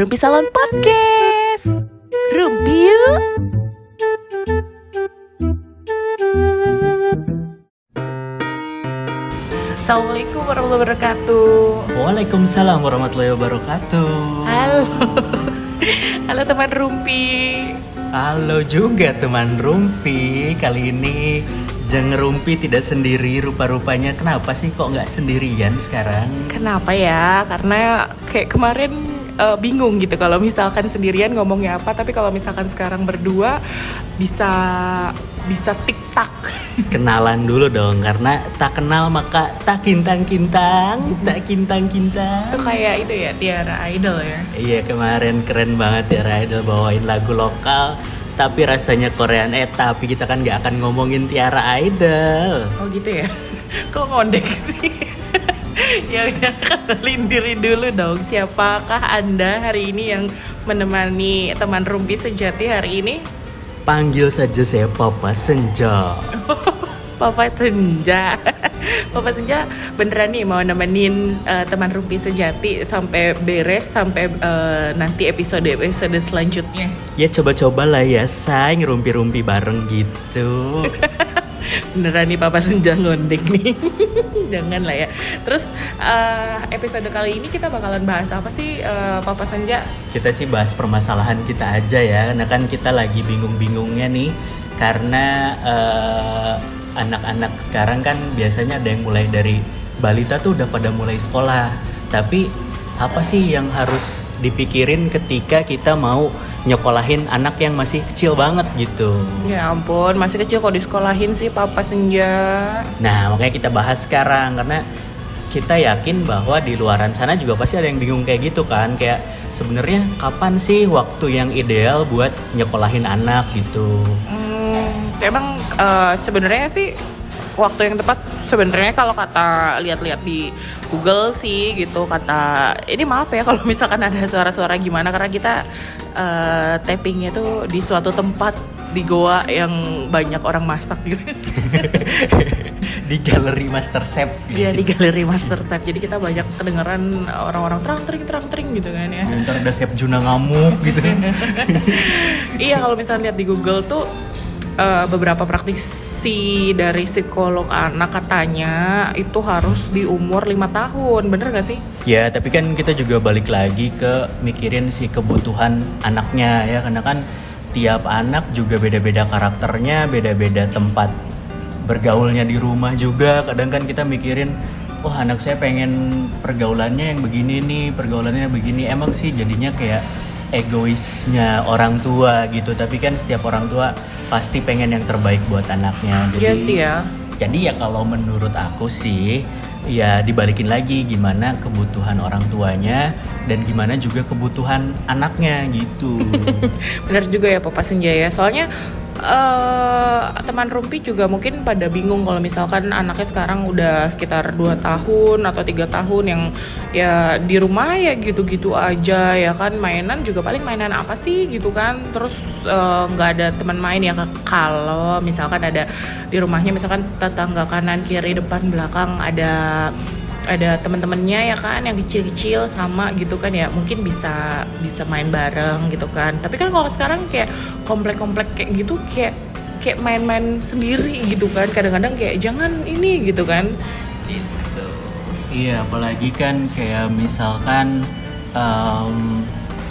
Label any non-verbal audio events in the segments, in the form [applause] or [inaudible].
Rumpi Salon Podcast. Rumpi yuk. Assalamualaikum warahmatullahi wabarakatuh. Waalaikumsalam warahmatullahi wabarakatuh. Halo. [laughs] Halo teman Rumpi. Halo juga teman Rumpi. Kali ini Jeng Rumpi tidak sendiri rupa-rupanya. Kenapa sih kok nggak sendirian sekarang? Kenapa ya? Karena kayak kemarin uh, bingung gitu kalau misalkan sendirian ngomongnya apa, tapi kalau misalkan sekarang berdua bisa bisa tik-tak. [laughs] Kenalan dulu dong, karena tak kenal maka tak kintang-kintang, tak kintang-kintang. Itu kayak itu ya Tiara Idol ya. Iya kemarin keren banget Tiara Idol bawain lagu lokal tapi rasanya Korean eh tapi kita kan nggak akan ngomongin Tiara Idol oh gitu ya [laughs] kok ngondek sih [laughs] ya udah [laughs] kenalin diri dulu dong siapakah anda hari ini yang menemani teman rumpi sejati hari ini panggil saja saya Papa Senja [laughs] Papa Senja Papa Senja beneran nih mau nemenin uh, teman rumpi sejati sampai beres sampai uh, nanti episode episode selanjutnya. Ya coba-coba lah ya say ngerumpi-rumpi bareng gitu. Beneran nih Papa Senja ngondek nih. [laughs] Jangan lah ya. Terus uh, episode kali ini kita bakalan bahas apa sih uh, Papa Senja? Kita sih bahas permasalahan kita aja ya. Karena kan kita lagi bingung-bingungnya nih karena uh, anak-anak sekarang kan biasanya ada yang mulai dari balita tuh udah pada mulai sekolah. Tapi apa sih yang harus dipikirin ketika kita mau nyekolahin anak yang masih kecil banget gitu? Ya ampun, masih kecil kok disekolahin sih Papa Senja. Nah, makanya kita bahas sekarang karena kita yakin bahwa di luaran sana juga pasti ada yang bingung kayak gitu kan kayak sebenarnya kapan sih waktu yang ideal buat nyekolahin anak gitu hmm, emang uh, sebenarnya sih waktu yang tepat sebenarnya kalau kata lihat-lihat di Google sih gitu kata ini maaf ya kalau misalkan ada suara-suara gimana karena kita uh, tappingnya tuh di suatu tempat di goa yang banyak orang masak gitu. [laughs] di galeri Master Chef. Iya di galeri Master Chef. Jadi kita banyak kedengeran orang-orang terang tering terang tering gitu kan ya. Ntar ada Chef Juna ngamuk gitu. [laughs] iya kalau misalnya lihat di Google tuh uh, beberapa praktisi dari psikolog anak katanya itu harus di umur lima tahun bener gak sih? Ya tapi kan kita juga balik lagi ke mikirin si kebutuhan anaknya ya. Karena kan tiap anak juga beda-beda karakternya beda-beda tempat bergaulnya di rumah juga. Kadang kan kita mikirin oh anak saya pengen pergaulannya yang begini nih pergaulannya begini. Emang sih jadinya kayak egoisnya orang tua gitu tapi kan setiap orang tua pasti pengen yang terbaik buat anaknya jadi iya sih ya jadi ya kalau menurut aku sih ya dibalikin lagi gimana kebutuhan orang tuanya dan gimana juga kebutuhan anaknya gitu. [laughs] Benar juga ya Papa Senja ya. Soalnya uh, teman Rumpi juga mungkin pada bingung kalau misalkan anaknya sekarang udah sekitar 2 tahun atau tiga tahun yang ya di rumah ya gitu-gitu aja ya kan? Mainan juga paling mainan apa sih gitu kan? Terus nggak uh, ada teman main ya kalau misalkan ada di rumahnya misalkan tetangga kanan kiri depan belakang ada ada teman-temannya ya kan yang kecil-kecil sama gitu kan ya. Mungkin bisa bisa main bareng gitu kan. Tapi kan kalau sekarang kayak komplek-komplek kayak gitu kayak kayak main-main sendiri gitu kan. Kadang-kadang kayak jangan ini gitu kan. Gitu. Iya apalagi kan kayak misalkan um,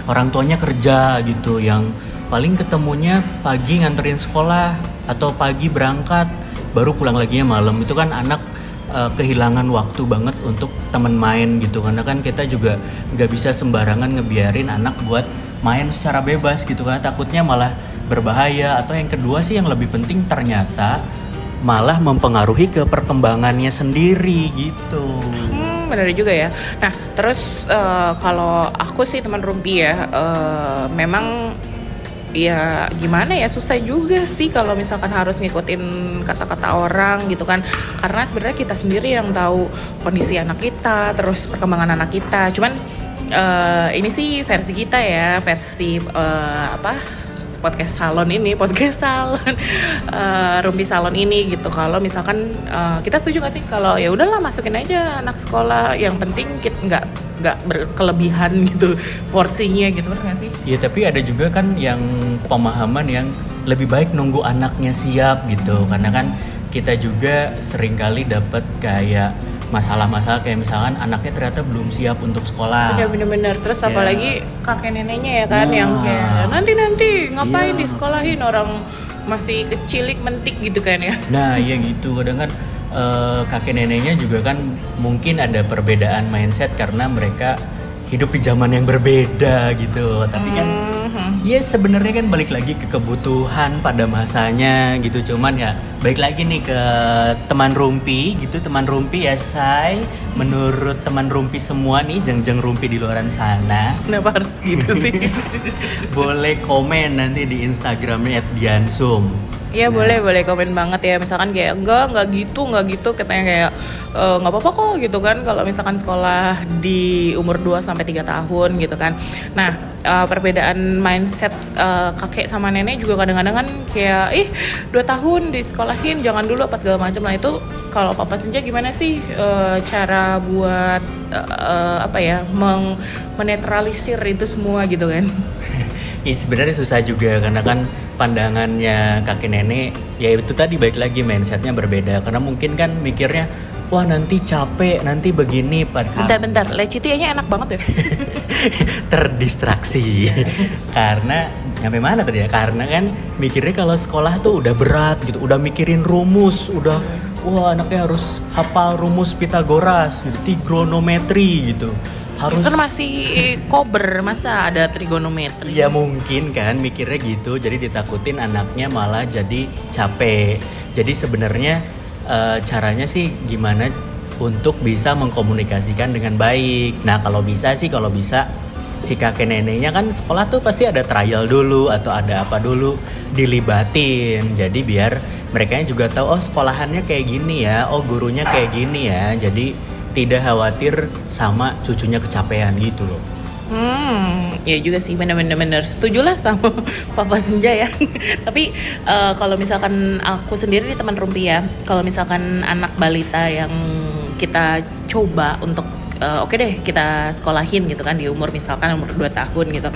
orang tuanya kerja gitu yang paling ketemunya pagi nganterin sekolah atau pagi berangkat baru pulang lagi ya malam. Itu kan anak uh, kehilangan waktu banget untuk temen main gitu karena kan kita juga nggak bisa sembarangan ngebiarin anak buat main secara bebas gitu karena takutnya malah berbahaya atau yang kedua sih yang lebih penting ternyata malah mempengaruhi ke perkembangannya sendiri gitu. Hmm, benar juga ya. Nah, terus uh, kalau aku sih teman Rumpi ya, uh, memang ya gimana ya susah juga sih kalau misalkan harus ngikutin kata-kata orang gitu kan. Karena sebenarnya kita sendiri yang tahu kondisi anak kita terus perkembangan anak kita. Cuman uh, ini sih versi kita ya versi uh, apa podcast salon ini podcast salon uh, [laughs] rumpi salon ini gitu. Kalau misalkan uh, kita setuju gak sih? Kalau ya udahlah masukin aja anak sekolah. Yang penting kita nggak nggak berkelebihan [laughs] gitu porsinya gitu kan sih? Iya tapi ada juga kan yang pemahaman yang lebih baik nunggu anaknya siap gitu. Karena kan kita juga sering kali dapat kayak masalah-masalah kayak misalkan anaknya ternyata belum siap untuk sekolah. Iya bener-bener terus Ya. apalagi kakek neneknya ya kan Nah. yang kayak nanti nanti ngapain Iya. disekolahin orang masih kecilik mentik gitu kan ya Nah iya gitu kadang kan eh, kakek neneknya juga kan mungkin ada perbedaan mindset karena mereka hidup di zaman yang berbeda gitu. Tapi kan Mhm. Ya sebenarnya kan balik lagi ke kebutuhan pada masanya gitu. Cuman ya baik lagi nih ke teman rumpi gitu. Teman rumpi ya say menurut teman rumpi semua nih jeng-jeng rumpi di luaran sana. Kenapa harus gitu sih? [laughs] Boleh komen nanti di Instagramnya @diansum Iya boleh boleh komen banget ya. Misalkan kayak enggak enggak gitu enggak gitu. Katanya kayak "Eh, nggak apa-apa kok gitu kan. Kalau misalkan sekolah di umur 2 sampai 3 tahun gitu kan. Nah, eh, perbedaan mindset eh, kakek sama nenek juga kadang-kadang kan kayak ih 2 tahun disekolahin jangan dulu apa segala macam. Lah itu kalau papa senja gimana sih eh, cara buat eh, eh, apa ya meng menetralisir itu semua gitu kan. [laughs] Ih, sebenarnya susah juga karena kan pandangannya kakek nenek ya itu tadi baik lagi mindsetnya berbeda. Karena mungkin kan mikirnya wah nanti capek nanti begini padahal Bentar-bentar, lecitianya enak banget ya. [laughs] terdistraksi. Karena nyampe mana tadi ya? Karena kan mikirnya kalau sekolah tuh udah berat gitu udah mikirin rumus udah wah anaknya harus hafal rumus Pitagoras gitu trigonometri gitu harus. Kan masih kober masa ada trigonometri? Ya mungkin kan mikirnya gitu. Jadi ditakutin anaknya malah jadi capek. Jadi sebenarnya eh, caranya sih gimana untuk bisa mengkomunikasikan dengan baik. Nah kalau bisa sih kalau bisa si kakek neneknya kan sekolah tuh pasti ada trial dulu atau ada apa dulu dilibatin. Jadi biar mereka juga tahu oh sekolahannya kayak gini ya oh gurunya kayak gini ya. Jadi tidak khawatir sama cucunya kecapean gitu loh Hmm, ya juga sih bener-bener bener setuju lah sama [laughs] Papa Senja ya. [laughs] Tapi eh, kalau misalkan aku sendiri nih teman Rumpi ya, kalau misalkan anak balita yang kita coba untuk eh, oke deh kita sekolahin gitu kan di umur misalkan umur 2 tahun gitu.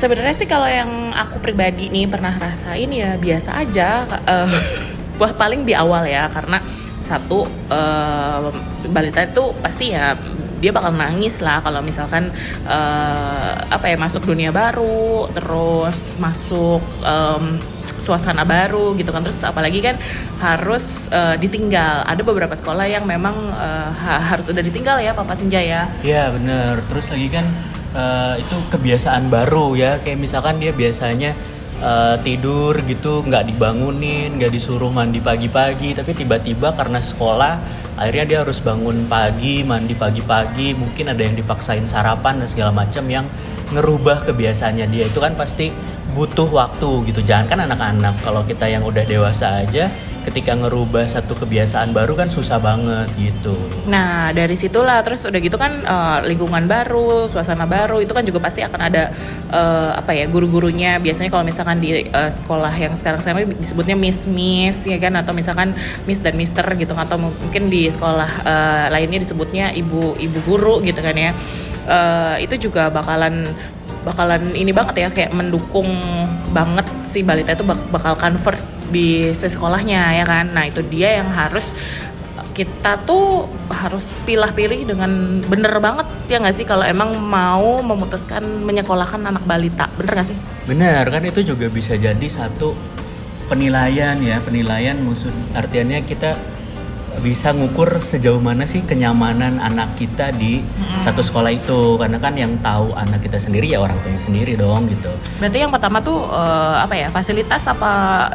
Sebenarnya sih kalau yang aku pribadi nih pernah rasain ya biasa aja. [laughs] wah paling di awal ya karena satu eh, balita itu pasti ya dia bakal nangis lah kalau misalkan eh, apa ya masuk dunia baru terus masuk em, suasana baru gitu kan terus apalagi kan harus eh, ditinggal ada beberapa sekolah yang memang eh, ha- harus udah ditinggal ya Papa Senja ya Iya bener. Terus lagi kan eh, itu kebiasaan baru ya. Kayak misalkan dia biasanya eh, tidur gitu nggak dibangunin, nggak disuruh mandi pagi-pagi. Tapi tiba-tiba karena sekolah, akhirnya dia harus bangun pagi, mandi pagi-pagi. Mungkin ada yang dipaksain sarapan dan segala macam yang ngerubah kebiasaannya dia. Itu kan pasti butuh waktu gitu. Jangan kan anak-anak. Kalau kita yang udah dewasa aja, ketika ngerubah satu kebiasaan baru kan susah banget gitu. Nah dari situlah terus udah gitu kan eh, lingkungan baru, suasana baru itu kan juga pasti akan ada eh, apa ya guru-gurunya. Biasanya kalau misalkan di eh, sekolah yang sekarang-sekarang disebutnya miss miss ya kan atau misalkan miss dan mister gitu atau mungkin di sekolah eh, lainnya disebutnya ibu ibu guru gitu kan ya. Eh, itu juga bakalan bakalan ini banget ya kayak mendukung banget si balita itu bak- bakal convert di sekolahnya ya kan. Nah itu dia yang harus kita tuh harus pilah-pilih dengan bener banget ya nggak sih? Kalau emang mau memutuskan menyekolahkan anak balita bener nggak sih? Benar, kan itu juga bisa jadi satu penilaian ya, penilaian maksud artiannya kita bisa ngukur sejauh mana sih kenyamanan anak kita di satu sekolah itu. Karena kan yang tahu anak kita sendiri ya orang tuanya sendiri dong gitu. berarti yang pertama tuh eh, apa ya fasilitas apa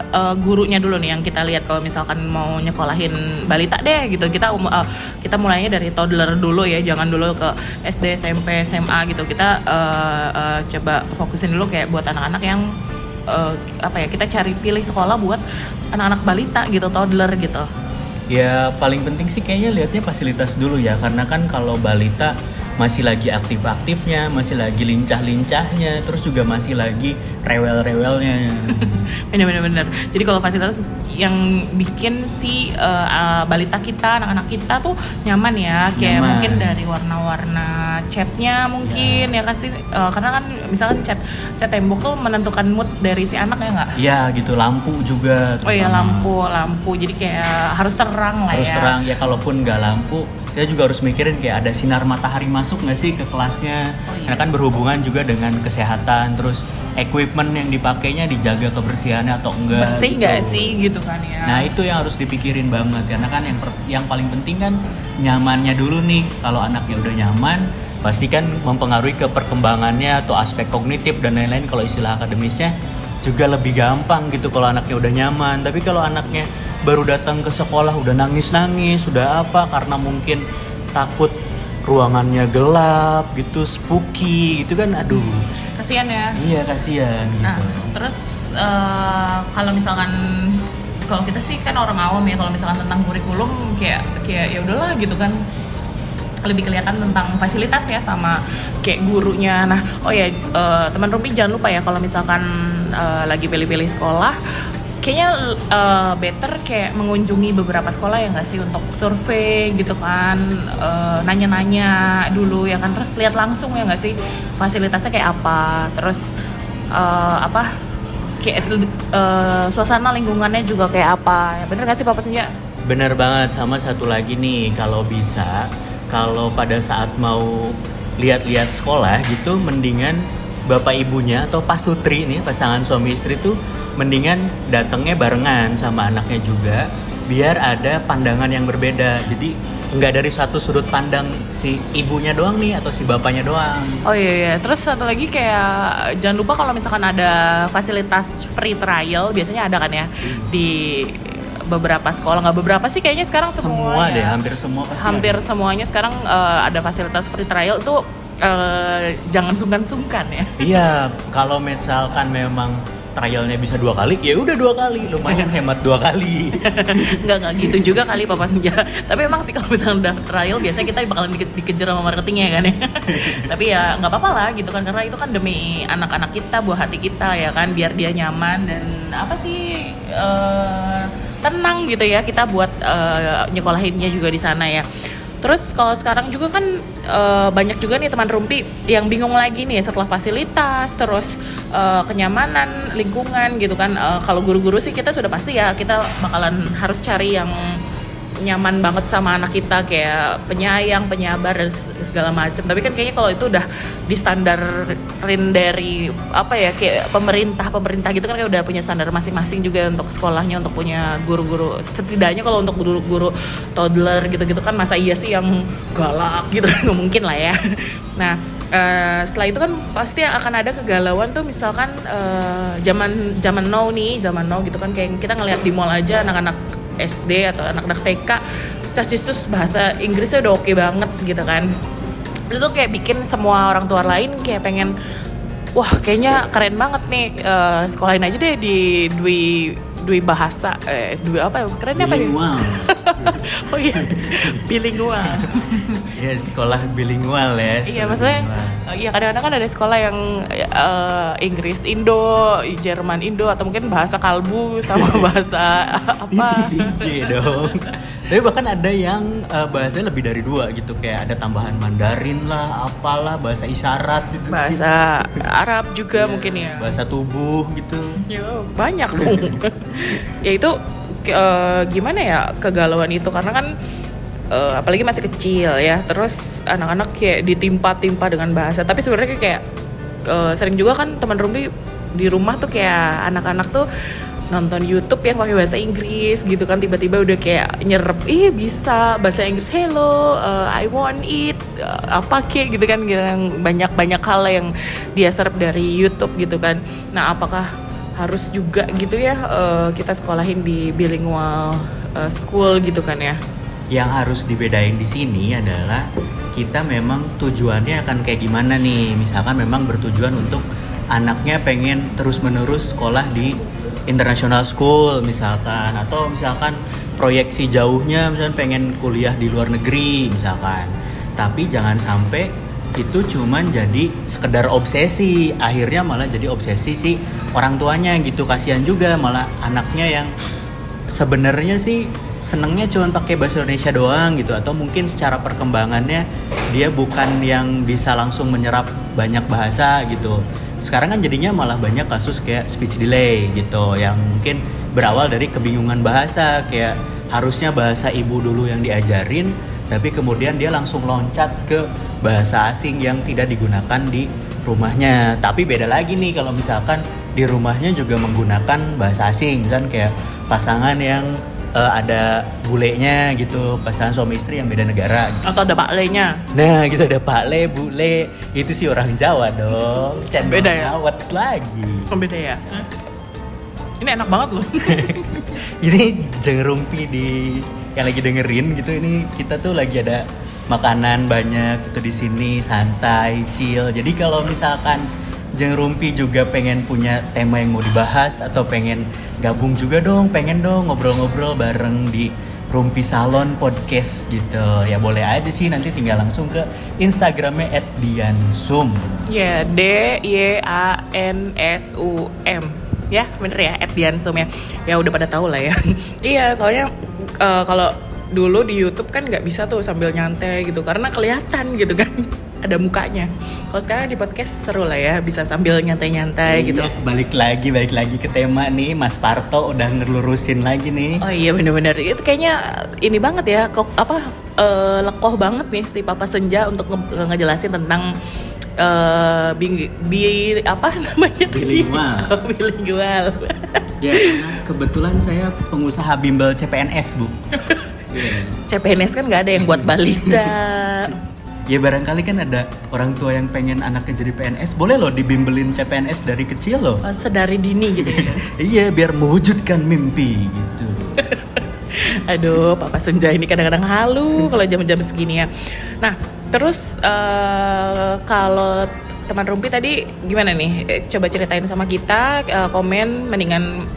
eh, gurunya dulu nih yang kita lihat kalau misalkan mau nyekolahin balita deh gitu. Kita um- eh, kita mulainya dari toddler dulu ya jangan dulu ke SD SMP SMA gitu. Kita eh, eh, coba fokusin dulu kayak buat anak-anak yang eh, apa ya kita cari pilih sekolah buat anak-anak balita gitu toddler gitu Ya paling penting sih kayaknya lihatnya fasilitas dulu ya karena kan kalau balita masih lagi aktif-aktifnya, masih lagi lincah-lincahnya, terus juga masih lagi rewel-rewelnya. [laughs] Bener-bener bener. Jadi kalau fasilitas yang bikin si uh, uh, balita kita, anak-anak kita tuh nyaman ya, kayak Nyaman. mungkin dari warna-warna catnya mungkin ya, kan sih, Uh, karena kan misalkan cat cat tembok tuh menentukan mood dari si anak ya nggak? Iya gitu, lampu juga. Oh iya lampu, lampu. Jadi kayak harus terang lah Harus ya. terang ya, kalaupun nggak lampu, kita juga harus mikirin kayak ada sinar matahari masuk nggak sih ke kelasnya. Oh, iya. Karena kan berhubungan juga dengan kesehatan, terus equipment yang dipakainya dijaga kebersihannya atau enggak. Bersih gitu. nggak sih gitu kan ya? Nah itu yang harus dipikirin banget karena kan yang per- yang paling penting kan nyamannya dulu nih kalau anaknya udah nyaman pasti kan mempengaruhi ke perkembangannya atau aspek kognitif dan lain-lain. Kalau istilah akademisnya juga lebih gampang gitu kalau anaknya udah nyaman. Tapi kalau anaknya baru datang ke sekolah udah nangis-nangis sudah apa karena mungkin takut ruangannya gelap gitu spooky gitu kan aduh. Kasian ya. iya kasihan gitu. Nah, terus eh, kalau misalkan kalau kita sih kan orang awam ya kalau misalkan tentang kurikulum kayak kayak ya udahlah gitu kan lebih kelihatan tentang fasilitas ya sama kayak gurunya. Nah, oh ya eh, teman Rumpi jangan lupa ya kalau misalkan eh, lagi pilih-pilih sekolah kayaknya eh, better kayak mengunjungi beberapa sekolah ya nggak sih untuk survei gitu kan Eh, nanya-nanya dulu ya kan terus lihat langsung ya nggak sih fasilitasnya kayak apa terus eh, apa kayak eh, suasana lingkungannya juga kayak apa bener nggak sih Papa Senja? Bener banget sama satu lagi nih kalau bisa kalau pada saat mau lihat-lihat sekolah gitu mendingan bapak ibunya atau pasutri nih pasangan suami istri tuh mendingan datangnya barengan sama anaknya juga biar ada pandangan yang berbeda jadi nggak dari satu sudut pandang si ibunya doang nih atau si bapaknya doang Oh iya, iya. terus satu lagi kayak jangan lupa kalau misalkan ada fasilitas free trial biasanya ada kan ya di beberapa sekolah nggak beberapa sih kayaknya sekarang semua, semua deh hampir semua pasti hampir ada. semuanya sekarang eh, ada fasilitas free trial itu eh, jangan sungkan-sungkan ya. Iya, kalau misalkan memang trialnya bisa dua kali, ya udah dua kali, lumayan [laughs] hemat dua kali. nggak nggak gitu juga kali Papa Senja. Tapi emang sih kalau misalnya udah trial biasanya kita bakalan dike- dikejar sama marketingnya kan ya. [laughs] Tapi ya nggak apa-apa lah gitu kan karena itu kan demi anak-anak kita, buah hati kita ya kan biar dia nyaman dan apa sih eh, tenang gitu ya kita buat eh, nyekolahinnya juga di sana ya. Terus kalau sekarang juga kan eh, banyak juga nih teman rumpi yang bingung lagi nih setelah fasilitas, terus eh, kenyamanan lingkungan gitu kan. Eh, kalau guru-guru sih kita sudah pasti ya kita bakalan harus cari yang nyaman banget sama anak kita kayak penyayang, penyabar dan se- segala macam. Tapi kan kayaknya kalau itu udah distandarin dari apa ya kayak pemerintah pemerintah gitu kan kayak udah punya standar masing-masing juga untuk sekolahnya untuk punya guru-guru setidaknya kalau untuk guru-guru toddler gitu-gitu kan masa iya sih yang galak gitu [laughs] nggak mungkin lah ya. Nah eh, setelah itu kan pasti akan ada kegalauan tuh misalkan eh, zaman zaman now nih zaman now gitu kan kayak kita ngelihat di mall aja anak-anak SD atau anak-anak TK cas bahasa Inggrisnya udah oke banget gitu kan. Itu tuh kayak bikin semua orang tua lain kayak pengen wah kayaknya keren banget nih eh, sekolahin aja deh di Dwi Dwi bahasa eh Dwi apa ya? Kerennya apa ya. [laughs] oh iya bilingual ya sekolah bilingual ya. Iya sekolah maksudnya bilingual. uh, iya kadang-kadang kan ada sekolah yang uh, Inggris Indo, Jerman Indo atau mungkin bahasa kalbu sama [laughs] bahasa apa? DJ dong. Tapi bahkan ada yang uh, bahasanya lebih dari dua gitu kayak ada tambahan Mandarin lah, apalah bahasa isyarat gitu. Bahasa Arab juga Iya, mungkin ya. Bahasa tubuh gitu. Ya, banyak dong. [laughs] ya itu uh, gimana ya kegalauan itu karena kan uh, apalagi masih kecil ya. Terus anak-anak kayak ditimpa-timpa dengan bahasa. Tapi sebenarnya kayak uh, sering juga kan teman Rumbi di rumah tuh kayak anak-anak tuh nonton YouTube yang pakai bahasa Inggris gitu kan tiba-tiba udah kayak nyerep ih bisa bahasa Inggris hello uh, I want it uh, apa kek gitu kan gitu, yang banyak-banyak hal yang dia serap dari YouTube gitu kan nah apakah harus juga gitu ya uh, kita sekolahin di bilingual uh, school gitu kan ya Yang harus dibedain di sini adalah kita memang tujuannya akan kayak gimana nih. Misalkan memang bertujuan untuk anaknya pengen terus-menerus sekolah di international school misalkan atau misalkan proyeksi jauhnya misalkan pengen kuliah di luar negeri misalkan. Tapi jangan sampai itu cuman jadi sekedar obsesi. Akhirnya malah jadi obsesi si orang tuanya gitu. Kasihan juga malah anaknya yang sebenarnya sih senengnya cuma pakai bahasa Indonesia doang gitu. Atau mungkin secara perkembangannya dia bukan yang bisa langsung menyerap banyak bahasa gitu. Sekarang kan jadinya malah banyak kasus kayak speech delay gitu yang mungkin berawal dari kebingungan bahasa. Kayak harusnya bahasa ibu dulu yang diajarin tapi kemudian dia langsung loncat ke bahasa asing yang tidak digunakan di rumahnya. Tapi beda lagi nih kalau misalkan di rumahnya juga menggunakan bahasa asing kan? Kayak pasangan yang uh, ada bulenya gitu pasangan suami istri yang beda negara gitu. atau ada pak le-nya nah gitu ada pak le bule itu sih orang Jawa dong. Cendol Beda ya? Dawet lagi. Oh, beda ya? Ini enak banget loh. [laughs] Ini jengerumpi di yang lagi dengerin gitu ini kita tuh lagi ada makanan banyak gitu di sini santai chill jadi kalau misalkan Jeng Rumpi juga pengen punya tema yang mau dibahas atau pengen gabung juga dong, pengen dong ngobrol-ngobrol bareng di Rumpi Salon Podcast gitu. Ya boleh aja sih nanti tinggal langsung ke Instagramnya @diansum. ya D Y A N S U M ya bener ya @diansum ya ya udah pada tahu lah ya [laughs] iya soalnya eh, kalau dulu di YouTube kan nggak bisa tuh sambil nyantai gitu karena kelihatan gitu kan [laughs] ada mukanya. Kalau sekarang di podcast seru lah ya, bisa sambil nyantai-nyantai gitu. Iya, balik lagi, balik lagi ke tema nih, Mas Parto udah ngelurusin lagi nih. Oh iya bener-bener itu kayaknya ini banget ya, kok apa eh, lekoh banget nih si Papa Senja untuk nge- ngejelasin tentang eh bi, bi apa [laughs] namanya tadi? Bilingual. [laughs] Oh, bilingual. Ya, karena kebetulan saya pengusaha bimbel CPNS, Bu. CPNS kan nggak ada yang buat balita. [laughs] Ya barangkali kan ada orang tua yang pengen anaknya jadi PNS, boleh loh dibimbelin CPNS dari kecil loh. Oh, sedari dini gitu ya. [laughs] iya, biar mewujudkan mimpi gitu. [laughs] Aduh, Papa Senja ini kadang-kadang halu kalau jam-jam segini ya. Nah, terus eh, kalau teman Rumpi tadi gimana nih? Eh, Coba ceritain sama kita, eh, komen mendingan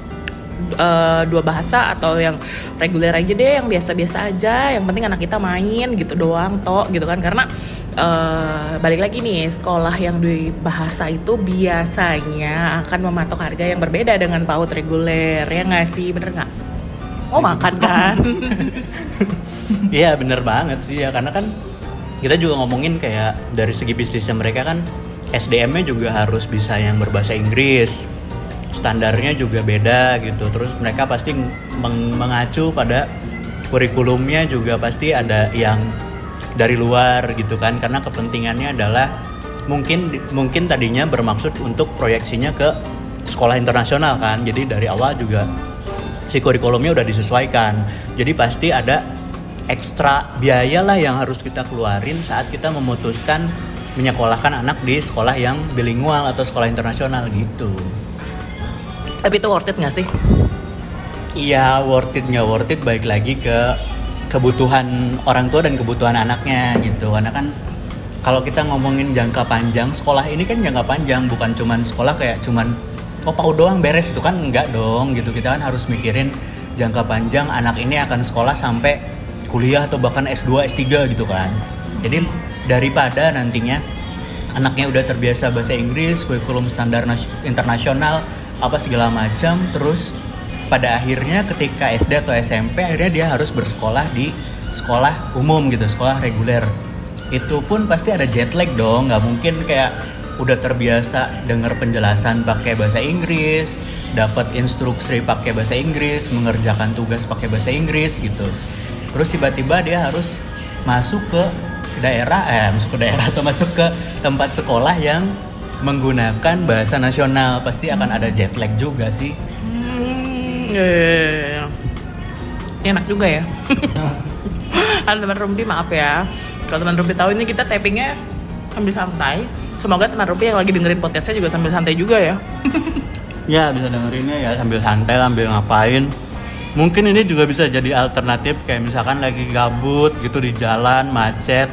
eh, dua bahasa atau yang reguler aja deh, yang biasa-biasa aja. Yang penting anak kita main gitu doang, toh gitu kan? Karena eh, balik lagi nih, sekolah yang di bahasa itu biasanya akan mematok harga yang berbeda dengan PAUD reguler, ya nggak sih? Bener nggak? Mau makan kan? [laughs] Iya bener banget sih ya karena kan kita juga ngomongin kayak dari segi bisnisnya mereka kan SDM-nya juga harus bisa yang berbahasa Inggris standarnya juga beda gitu terus mereka pasti meng- mengacu pada kurikulumnya juga pasti ada yang dari luar gitu kan karena kepentingannya adalah mungkin mungkin tadinya bermaksud untuk proyeksinya ke sekolah internasional kan jadi dari awal juga si kurikulumnya udah disesuaikan. Jadi pasti ada ekstra biaya lah yang harus kita keluarin saat kita memutuskan menyekolahkan anak di sekolah yang bilingual atau sekolah internasional gitu. Tapi itu worth it gak sih? Iya worth it nggak worth it. Baik lagi ke kebutuhan orang tua dan kebutuhan anaknya gitu. Karena kan kalau kita ngomongin jangka panjang sekolah ini kan jangka panjang. Bukan cuman sekolah kayak cuman oh PAUD doang beres itu kan? Enggak dong gitu. Kita kan harus mikirin jangka panjang anak ini akan sekolah sampai kuliah atau bahkan S2 S3 gitu kan. Jadi daripada nantinya anaknya udah terbiasa bahasa Inggris kurikulum standar nas- internasional apa segala macam terus pada akhirnya ketika SD atau SMP akhirnya dia harus bersekolah di sekolah umum gitu sekolah reguler. Itu pun pasti ada jet lag dong nggak mungkin kayak udah terbiasa dengar penjelasan pakai bahasa Inggris dapat instruksi pakai bahasa Inggris mengerjakan tugas pakai bahasa Inggris gitu. Terus tiba-tiba dia harus masuk ke daerah eh masuk ke daerah atau masuk ke tempat sekolah yang menggunakan bahasa nasional pasti akan ada jet lag juga sih Hmm, ya, ya, ya, enak juga ya. [laughs] Halo teman Rumpi maaf ya. Kalau teman Rumpi tahu ini kita tappingnya sambil santai. Semoga teman Rumpi yang lagi dengerin podcastnya juga sambil santai juga ya. [laughs] ya bisa dengerinnya ya sambil santai sambil ngapain mungkin ini juga bisa jadi alternatif kayak misalkan lagi gabut gitu di jalan macet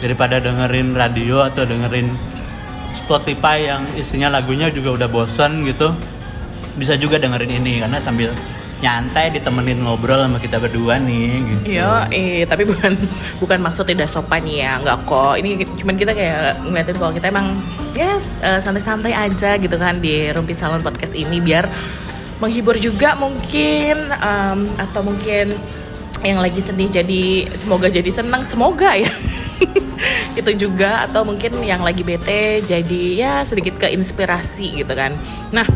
daripada dengerin radio atau dengerin Spotify yang isinya lagunya juga udah bosen gitu bisa juga dengerin ini karena sambil nyantai ditemenin ngobrol sama kita berdua nih gitu. Iya, eh tapi bukan bukan maksud tidak sopan ya, nggak kok. Ini cuman kita kayak ngeliatin kalau kita emang yes eh, santai-santai aja gitu kan di Rumpi Salon Podcast ini biar menghibur juga mungkin em, atau mungkin yang lagi sedih jadi semoga jadi senang semoga ya [laughs] [laughs] itu juga atau mungkin yang lagi bete jadi ya sedikit keinspirasi gitu kan. Nah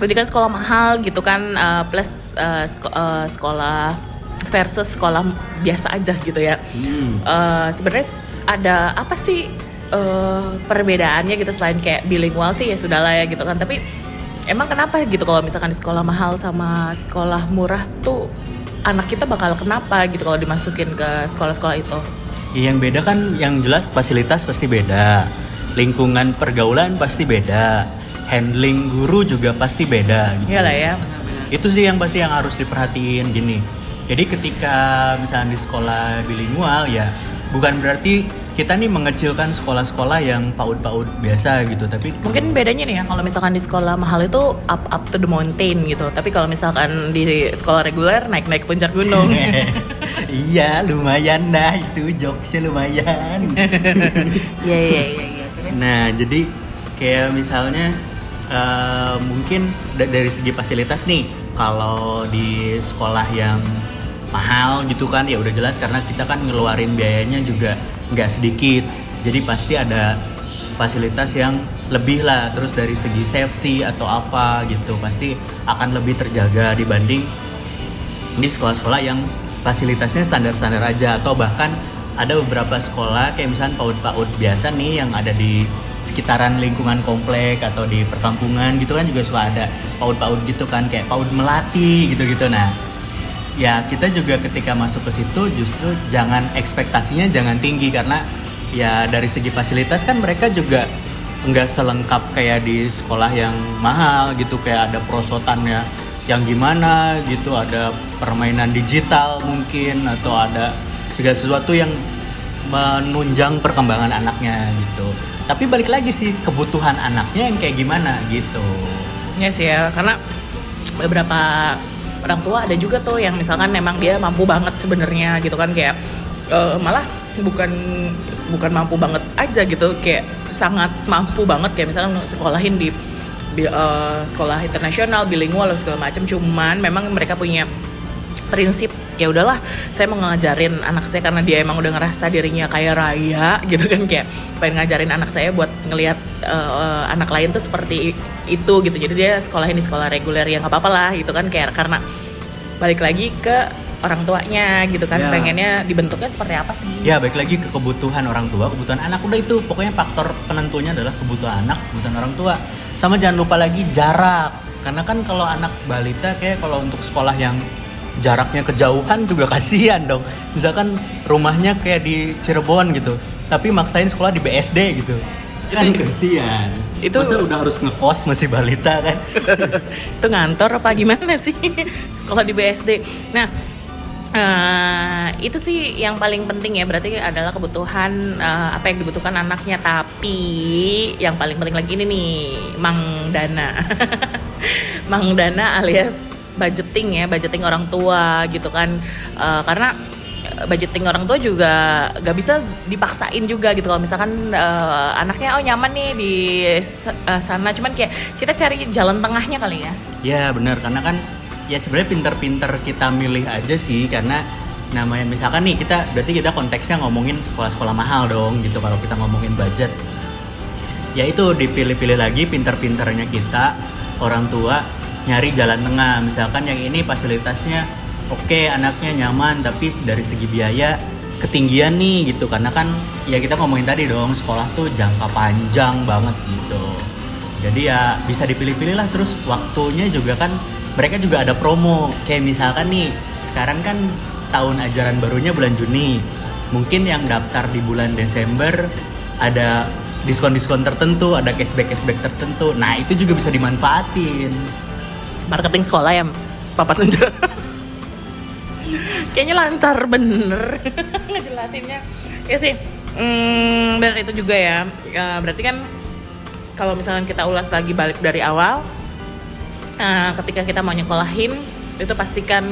berarti kan sekolah mahal gitu kan eh, plus eh, seko- eh, sekolah versus sekolah biasa aja gitu ya. Hmm. Eh, sebenarnya ada apa sih eh, perbedaannya gitu selain kayak bilingual sih ya sudahlah ya gitu kan. Tapi emang kenapa gitu kalau misalkan di sekolah mahal sama sekolah murah tuh anak kita bakal kenapa gitu kalau dimasukin ke sekolah-sekolah itu Ya, yang beda kan yang jelas fasilitas pasti beda. Lingkungan pergaulan pasti beda. Handling guru juga pasti beda gitu. Iyalah ya Itu sih yang pasti yang harus diperhatiin gini. Jadi ketika misalnya di sekolah bilingual ya bukan berarti kita nih mengecilkan sekolah-sekolah yang paud-paud biasa gitu, tapi mungkin bedanya nih ya kalau misalkan di sekolah mahal itu up up to the mountain gitu tapi kalau misalkan di sekolah reguler naik naik puncak gunung [laughs] iya lumayan nah itu jokesnya lumayan. [laughs] iya iya iya iya? Nah, jadi kayak misalnya eh, mungkin da- dari segi fasilitas nih, kalau di sekolah yang mahal gitu kan, ya udah jelas karena kita kan ngeluarin biayanya juga nggak sedikit. Jadi pasti ada fasilitas yang lebih lah. Terus dari segi safety atau apa gitu, pasti akan lebih terjaga dibanding di sekolah-sekolah yang fasilitasnya standar-standar aja atau bahkan ada beberapa sekolah kayak misalnya PAUD-PAUD biasa nih yang ada di sekitaran lingkungan komplek atau di perkampungan gitu kan juga suka ada PAUD-PAUD gitu kan kayak PAUD Melati gitu-gitu nah ya kita juga ketika masuk ke situ justru jangan ekspektasinya jangan tinggi karena ya dari segi fasilitas kan mereka juga nggak selengkap kayak di sekolah yang mahal gitu kayak ada perosotannya yang gimana gitu ada permainan digital mungkin atau ada segala sesuatu yang menunjang perkembangan anaknya gitu. Tapi balik lagi sih kebutuhan anaknya yang kayak gimana gitu. Iya sih ya, karena beberapa orang tua ada juga tuh yang misalkan memang dia mampu banget sebenarnya gitu kan kayak eh, malah bukan bukan mampu banget aja gitu kayak sangat mampu banget kayak misalkan sekolahin di, eh, sekolah internasional bilingual segala macam. Cuman memang mereka punya prinsip ya udahlah saya mau ngajarin anak saya karena dia emang udah ngerasa dirinya kaya raya [laughs] gitu kan kayak pengen ngajarin anak saya buat ngelihat eh, anak lain tuh seperti itu gitu jadi dia sekolahin di sekolah reguler yang apa apa lah gitu kan kayak karena balik lagi ke orang tuanya gitu kan Ya. pengennya dibentuknya seperti apa sih Ya baik lagi ke kebutuhan orang tua, kebutuhan anak udah itu pokoknya faktor penentunya adalah kebutuhan anak, kebutuhan orang tua. Sama jangan lupa lagi jarak, karena kan kalau anak balita kayak kalau untuk sekolah yang jaraknya kejauhan juga [laughs] kasihan dong. Misalkan rumahnya kayak di Cirebon gitu, tapi maksain sekolah di BSD gitu. Kan kasihan. itu- Masa udah harus ngekos masih balita kan? [laughs] itu ngantor apa gimana sih [laughs] sekolah di BSD nah eh, itu sih yang paling penting ya berarti adalah kebutuhan eh, apa yang dibutuhkan anaknya tapi yang paling penting lagi ini nih mang dana mang dana alias budgeting ya budgeting orang tua gitu kan. Eh, karena eh, budgeting orang tua juga gak bisa dipaksain juga gitu. Kalau misalkan eh, anaknya oh nyaman nih di eh, sana. Cuman kayak kita cari jalan tengahnya kali ya. Ya benar karena kan ya sebenarnya pinter-pinter kita milih aja sih. Karena namanya misalkan nih kita berarti kita konteksnya ngomongin sekolah-sekolah mahal dong gitu. Kalau kita ngomongin budget. Ya itu dipilih-pilih lagi pinter-pinternya kita orang tua nyari jalan tengah. Misalkan yang ini fasilitasnya oke anaknya nyaman tapi dari segi biaya ketinggian nih gitu. Karena kan ya kita ngomongin tadi dong sekolah tuh jangka panjang banget gitu. Jadi ya bisa dipilih-pilih lah. Terus waktunya juga kan mereka juga ada promo. Kayak misalkan nih sekarang kan tahun ajaran barunya bulan Juni. Mungkin yang daftar di bulan Desember ada diskon-diskon tertentu ada cashback-cashback tertentu. Nah itu juga bisa dimanfaatin marketing sekolah ya papa tunda kayaknya lancar bener. [laughs] Ngejelasinnya. Ya sih. Hmm, benar itu juga ya. Ya, berarti kan kalau misalkan kita ulas lagi balik dari awal eh, ketika kita mau nyekolahin itu pastikan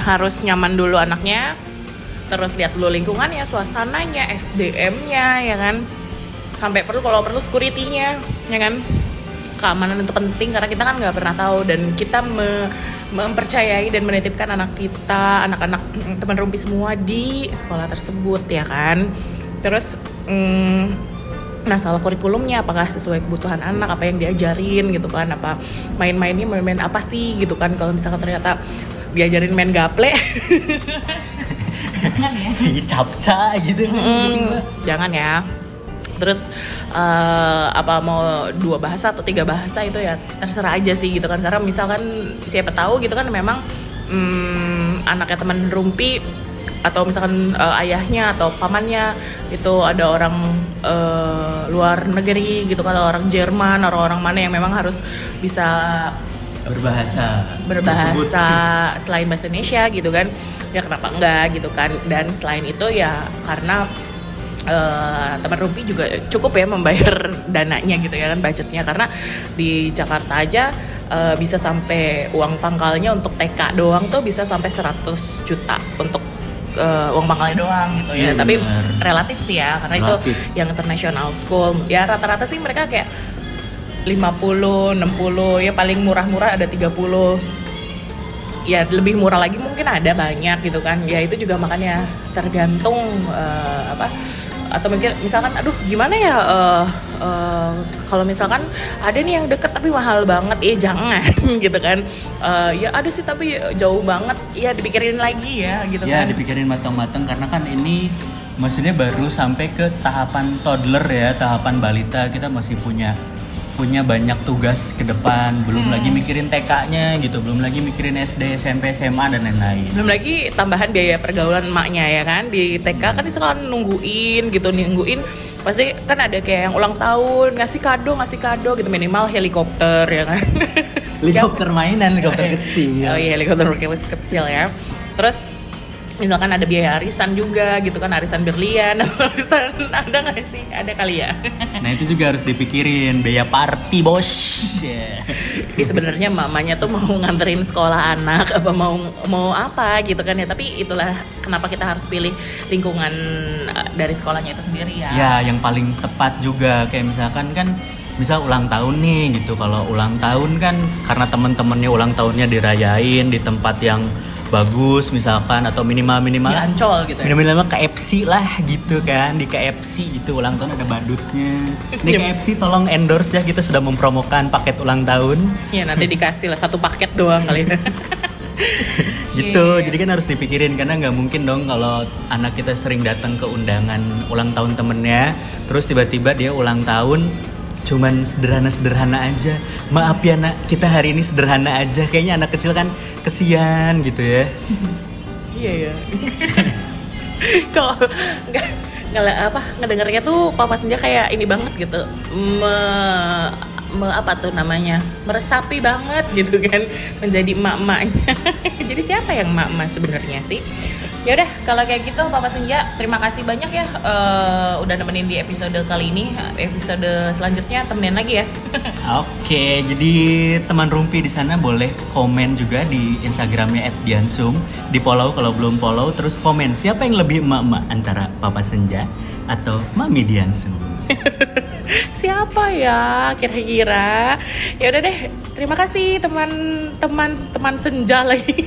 harus nyaman dulu anaknya terus lihat dulu lingkungannya suasananya SDM-nya ya kan? Sampai perlu kalau perlu security-nya ya kan keamanan itu penting karena kita kan nggak pernah tahu. Dan kita me mempercayai dan menitipkan anak kita anak-anak mm, teman rumpi semua di sekolah tersebut ya kan? Terus mm, masalah kurikulumnya apakah sesuai kebutuhan anak apa yang diajarin gitu kan? Apa main-mainnya main-main apa sih gitu kan? Kalau misalkan ternyata diajarin main gaple [laughs] jangan ya. Capca [laughs] gitu Mm, jangan ya terus eh, apa mau dua bahasa atau tiga bahasa itu ya terserah aja sih gitu kan. Karena misalkan siapa tahu gitu kan memang mm, anaknya teman rumpi atau misalkan eh, ayahnya atau pamannya itu ada orang eh, luar negeri gitu kan orang Jerman atau orang mana yang memang harus bisa berbahasa. berbahasa tersebut. selain bahasa Indonesia gitu kan. Ya kenapa enggak gitu kan. Dan selain itu ya karena eh, teman Rumpi juga cukup ya membayar [laughs] dananya gitu ya kan budgetnya. Karena di Jakarta aja eh, bisa sampai uang pangkalnya untuk TK doang tuh bisa sampai 100 juta untuk eh, uang pangkalnya doang gitu ya. Iya, tapi benar. relatif sih ya karena Relatif. itu yang international school. Ya rata-rata sih mereka kayak 50, 60 ya paling murah-murah ada 30 ya lebih murah lagi mungkin ada banyak gitu kan. Ya itu juga makanya tergantung eh, apa atau mungkin misalkan aduh gimana ya eh, eh, kalau misalkan ada nih yang deket tapi mahal banget eh jangan [laughs] gitu kan. Eh, ya ada sih tapi jauh banget ya dipikirin lagi ya gitu ya kan. dipikirin matang-matang karena kan ini maksudnya baru sampai ke tahapan toddler ya tahapan balita kita masih punya punya banyak tugas ke depan. Belum lagi mikirin TK-nya gitu belum lagi mikirin SD SMP SMA dan lain-lain. Belum lagi tambahan biaya pergaulan emaknya ya kan? Di TK kan misalkan nungguin gitu nungguin. Pasti kan ada kayak yang ulang tahun ngasih kado ngasih kado gitu minimal helikopter ya kan? [laughs] Helikopter mainan helikopter kecil. Oh iya helikopter kecil ya. Terus misalkan ada biaya arisan juga gitu kan arisan berlian [laughs] arisan ada nggak sih? Ada kali ya? Nah itu juga harus dipikirin biaya party bos. [laughs] Ya, sebenarnya mamanya tuh mau nganterin sekolah anak apa mau mau apa gitu kan ya. Tapi itulah kenapa kita harus pilih lingkungan eh, dari sekolahnya itu sendiri ya. Ya yang paling tepat juga. Kayak misalkan kan misal ulang tahun nih gitu. Kalau ulang tahun kan karena temen-temennya ulang tahunnya dirayain di tempat yang bagus misalkan atau minimal minimal Di Ancol gitu ya. minimal minimal KFC lah gitu kan di KFC gitu ulang tahun ada badutnya di Iya. KFC tolong endorse ya kita sudah mempromokan paket ulang tahun ya nanti [laughs] dikasih lah satu paket doang kali ya [laughs] gitu Iya. jadi kan harus dipikirin karena nggak mungkin dong kalau anak kita sering datang ke undangan ulang tahun temennya terus tiba-tiba dia ulang tahun cuman sederhana-sederhana aja. Maaf ya nak. Kita hari ini sederhana aja. Kayaknya anak kecil kan kesian gitu ya. Iya [laughs] ya nggak nggak apa ngedengarnya tuh papa senja kayak ini banget gitu. Me, me- apa tuh namanya meresapi banget gitu kan menjadi emak-emaknya. [laughs] Jadi siapa yang emak-emak sebenarnya sih? Ya udah kalau kayak gitu papa senja terima kasih banyak ya eh, udah nemenin di episode kali ini. Episode selanjutnya temenin lagi ya. [laughs] Oke, jadi teman Rumpi di sana boleh komen juga di Instagramnya @diansum, di follow kalau belum follow, terus komen siapa yang lebih emak-emak antara Papa Senja atau Mami Diansum. [laughs] siapa ya kira-kira? Ya udah deh terima kasih teman-teman teman senja lagi.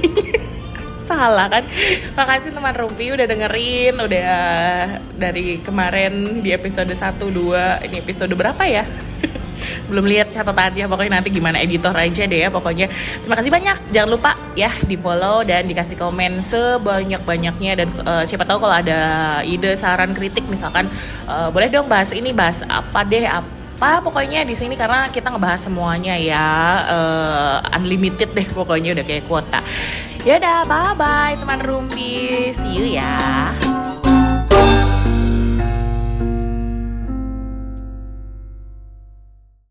[laughs] Salah kan? Makasih teman Rumpi udah dengerin udah dari kemarin di episode 1 2 ini episode berapa ya [laughs] belum lihat catatannya pokoknya nanti gimana editor aja deh ya pokoknya. Terima kasih banyak. Jangan lupa ya di follow dan dikasih komen sebanyak banyaknya dan eh, siapa tahu kalau ada ide saran kritik misalkan eh, boleh dong bahas ini bahas apa deh apa pokoknya di sini karena kita ngebahas semuanya ya. Eh, unlimited deh pokoknya udah kayak kuota. Ya udah bye bye teman Rumpi